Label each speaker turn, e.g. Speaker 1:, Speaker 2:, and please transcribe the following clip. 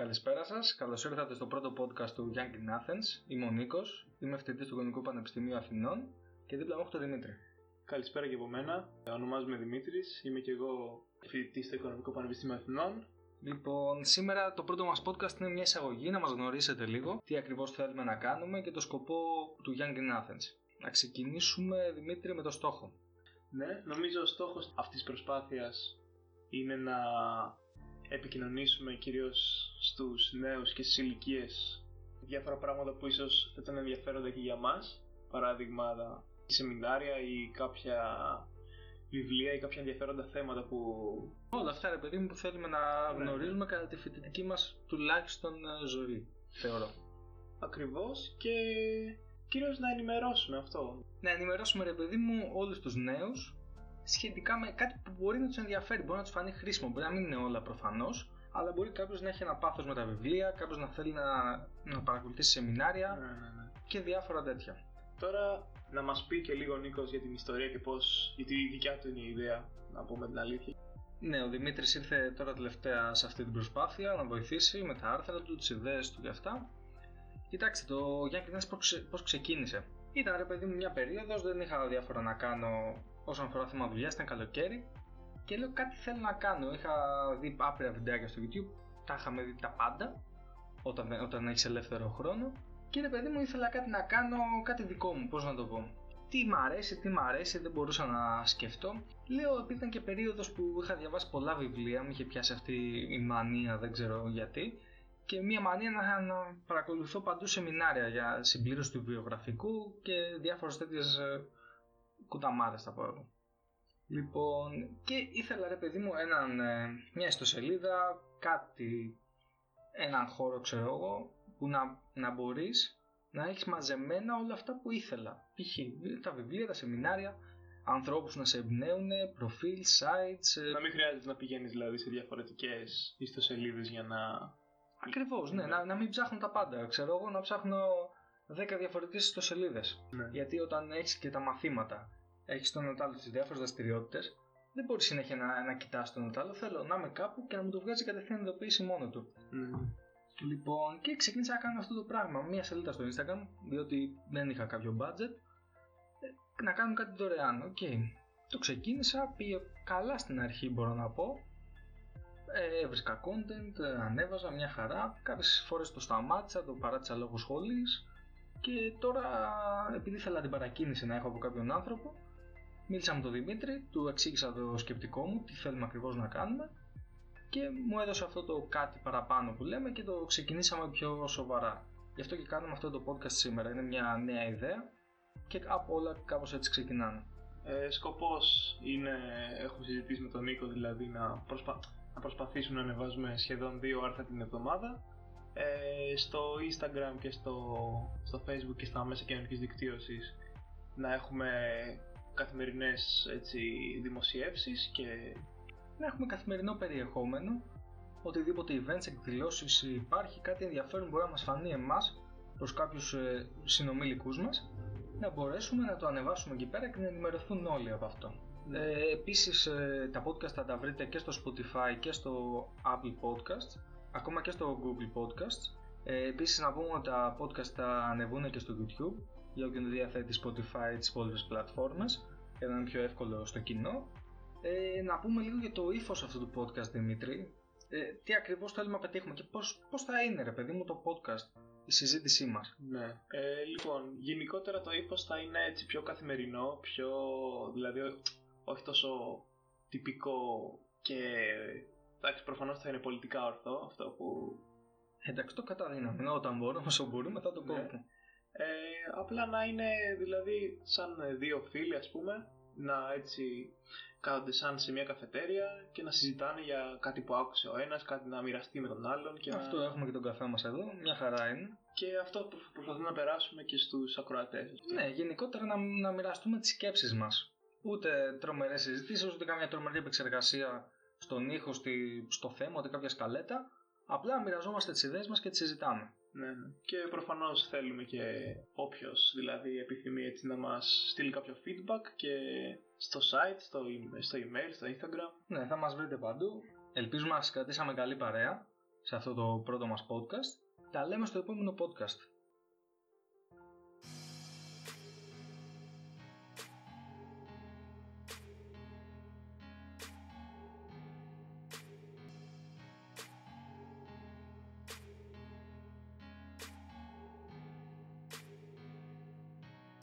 Speaker 1: Καλησπέρα σας. Καλώς ήρθατε στο πρώτο podcast του Young in Athens. Είμαι ο Νίκος, είμαι φοιτητής του Οικονομικού Πανεπιστημίου Αθηνών και δίπλα μου έχω τον Δημήτρη.
Speaker 2: Καλησπέρα και από μένα. Ονομάζομαι Δημήτρης, είμαι και εγώ φοιτητής στο Οικονομικό Πανεπιστήμιο Αθηνών.
Speaker 1: Λοιπόν, σήμερα το πρώτο μας podcast είναι μια εισαγωγή να μας γνωρίσετε λίγο τι ακριβώς θέλουμε να κάνουμε και το σκοπό του Young in Athens. Να ξεκινήσουμε, Δημήτρη, με το στόχο.
Speaker 2: Ναι, νομίζω ο στόχος αυτής της προσπάθειας είναι να επικοινωνήσουμε κυρίως στους νέους και στις ηλικίες διάφορα πράγματα που ίσως θα ήταν ενδιαφέροντα και για μας. Παράδειγμα, σεμινάρια ή κάποια βιβλία ή κάποια ενδιαφέροντα θέματα που...
Speaker 1: Όλα αυτά, ρε παιδί μου, που θέλουμε να ναι. γνωρίζουμε κατά τη φοιτητική μας τουλάχιστον ε, ζωή, θεωρώ.
Speaker 2: Ακριβώς και κυρίως να ενημερώσουμε αυτό.
Speaker 1: Να ενημερώσουμε, ρε παιδί μου, όλους τους νέους σχετικά με κάτι που μπορεί να τους ενδιαφέρει, μπορεί να τους φανεί χρήσιμο. Μπορεί να μην είναι όλα προφανώς, αλλά μπορεί κάποιος να έχει ένα πάθος με τα βιβλία, κάποιος να θέλει να, να παρακολουθήσει σεμινάρια
Speaker 2: ναι, ναι, ναι.
Speaker 1: και διάφορα τέτοια.
Speaker 2: Τώρα να μας πει και λίγο ο Νίκος για την ιστορία και πώς, γιατί η δικιά του είναι η ιδέα, να πούμε την αλήθεια.
Speaker 1: Ναι, ο Δημήτρης ήρθε τώρα τελευταία σε αυτή την προσπάθεια να βοηθήσει με τα άρθρα του, τις ιδέες του και αυτά. Κοιτάξτε, το Γιάννη πώς ξεκίνησε. Ήταν ρε παιδί μου μια περίοδος, δεν είχα διάφορα να κάνω όσον αφορά θέμα δουλειάς, ήταν καλοκαίρι και λέω κάτι θέλω να κάνω. Είχα δει άπειρα βιντεάκια στο YouTube, τα είχαμε δει τα πάντα όταν, όταν έχεις ελεύθερο χρόνο. Και ρε παιδί μου, ήθελα κάτι να κάνω, κάτι δικό μου, πώς να το πω. Τι μ' αρέσει, τι μ' αρέσει, δεν μπορούσα να σκεφτώ. Λέω, επειδή ήταν και περίοδος που είχα διαβάσει πολλά βιβλία, μου είχε πιάσει αυτή η μανία, δεν ξέρω γιατί. Και μία μανία να, να παρακολουθώ παντού σεμινάρια για συμπλήρωση του βιογραφικού και διάφορες τέτοιες κουταμάρες θα πω εγώ. Λοιπόν, και ήθελα ρε παιδί μου έναν, ε, μια ιστοσελίδα, κάτι, έναν χώρο ξέρω εγώ, που να, να μπορείς να έχεις μαζεμένα όλα αυτά που ήθελα. Π.χ. τα βιβλία, τα σεμινάρια, ανθρώπους να σε εμπνέουν, προφίλ, sites.
Speaker 2: Ε, να μην χρειάζεται να πηγαίνεις δηλαδή σε διαφορετικές ιστοσελίδες για να...
Speaker 1: Ακριβώς, ναι, να, να μην ψάχνω τα πάντα. Ξέρω εγώ να ψάχνω 10 διαφορετικές ιστοσελίδες.
Speaker 2: Ναι.
Speaker 1: Γιατί όταν έχεις και τα μαθήματα, έχεις το 'να τ' άλλο τις διάφορες δραστηριότητες, δεν μπορείς συνέχεια να, να κοιτάς το 'να τ' άλλο. Θέλω να είμαι κάπου και να μου το βγάζει κατευθείαν ειδοποίηση μόνο του.
Speaker 2: Mm.
Speaker 1: Λοιπόν, και ξεκίνησα να κάνω αυτό το πράγμα. Μία σελίδα στο Instagram, διότι δεν είχα κάποιο budget. Ε, να κάνω κάτι δωρεάν. OK. Okay. Το ξεκίνησα, πήγε καλά στην αρχή μπορώ να πω. Ε, έβρισκα content, ανέβαζα μια χαρά. Κάποιες φορές το σταμάτησα, το παράτησα λόγω σχολής. Και τώρα, επειδή ήθελα την παρακίνηση να έχω από κάποιον άνθρωπο, μίλησα με τον Δημήτρη, του εξήγησα το σκεπτικό μου, τι θέλουμε ακριβώς να κάνουμε και μου έδωσε αυτό το κάτι παραπάνω που λέμε και το ξεκινήσαμε πιο σοβαρά. Γι' αυτό και κάνουμε αυτό το podcast σήμερα. Είναι μια νέα ιδέα και από όλα κάπως έτσι ξεκινάνε.
Speaker 2: Ε, σκοπός είναι, έχουμε συζητήσει με τον Νίκο δηλαδή, να, προσπα... να προσπαθήσουμε να ανεβάζουμε σχεδόν δύο άρθρα την εβδομάδα ε, στο Instagram και στο, στο Facebook και στα μέσα κοινωνικής δικτύωσης να έχουμε καθημερινές έτσι, δημοσιεύσεις και
Speaker 1: να έχουμε καθημερινό περιεχόμενο οτιδήποτε events, εκδηλώσεις υπάρχει κάτι ενδιαφέρον μπορεί να μας φανεί εμάς προς κάποιους ε, συνομιλικούς μας να μπορέσουμε να το ανεβάσουμε εκεί πέρα και να ενημερωθούν όλοι από αυτό. Ε, επίσης ε, τα podcast θα τα βρείτε και στο Spotify και στο Apple Podcasts ακόμα και στο Google Podcasts. Ε, επίσης να πούμε ότι τα podcast θα ανεβούν και στο YouTube για όποιον διαθέτει Spotify τις υπόλοιπες πλατφόρμες για να είναι πιο εύκολο στο κοινό. Ε, να πούμε λίγο για το ύφος αυτού του podcast Δημήτρη. Ε, τι ακριβώς θέλουμε να πετύχουμε και πώς, πώς θα είναι ρε παιδί μου το podcast, η συζήτησή μας.
Speaker 2: Ναι, ε, λοιπόν, γενικότερα το ύφος θα είναι έτσι πιο καθημερινό, πιο, δηλαδή όχι τόσο τυπικό και Εντάξει, προφανώς θα είναι πολιτικά ορθό αυτό που.
Speaker 1: Εντάξει, το καταδύναμε. Όταν μπορούμε, όσο μπορούμε, θα το πούμε. Ναι.
Speaker 2: Ε, απλά να είναι δηλαδή σαν δύο φίλοι, ας πούμε, να έτσι κάθονται σαν σε μια καφετέρια και να συζητάνε για κάτι που άκουσε ο ένας, κάτι να μοιραστεί με τον άλλον. Και
Speaker 1: αυτό
Speaker 2: να...
Speaker 1: έχουμε και τον καφέ μας εδώ, μια χαρά είναι.
Speaker 2: Και αυτό προσπαθούμε να περάσουμε και στους ακροατές.
Speaker 1: Ναι, γενικότερα να, να μοιραστούμε τις σκέψεις μας. Ούτε τρομερές συζητήσεις, ούτε καμιά τρομερή επεξεργασία στον ήχο, στη, στο θέμα, ούτε κάποια σκαλέτα. Απλά μοιραζόμαστε τις ιδέες μας και τις συζητάμε.
Speaker 2: Ναι, ναι. Και προφανώς θέλουμε και όποιος δηλαδή επιθυμεί έτσι να μας στείλει κάποιο feedback και στο site, στο, στο email, στο instagram.
Speaker 1: Ναι, θα μας βρείτε παντού. Ελπίζουμε να σας κρατήσαμε καλή παρέα. σε αυτό το πρώτο μας podcast. Τα λέμε στο επόμενο podcast.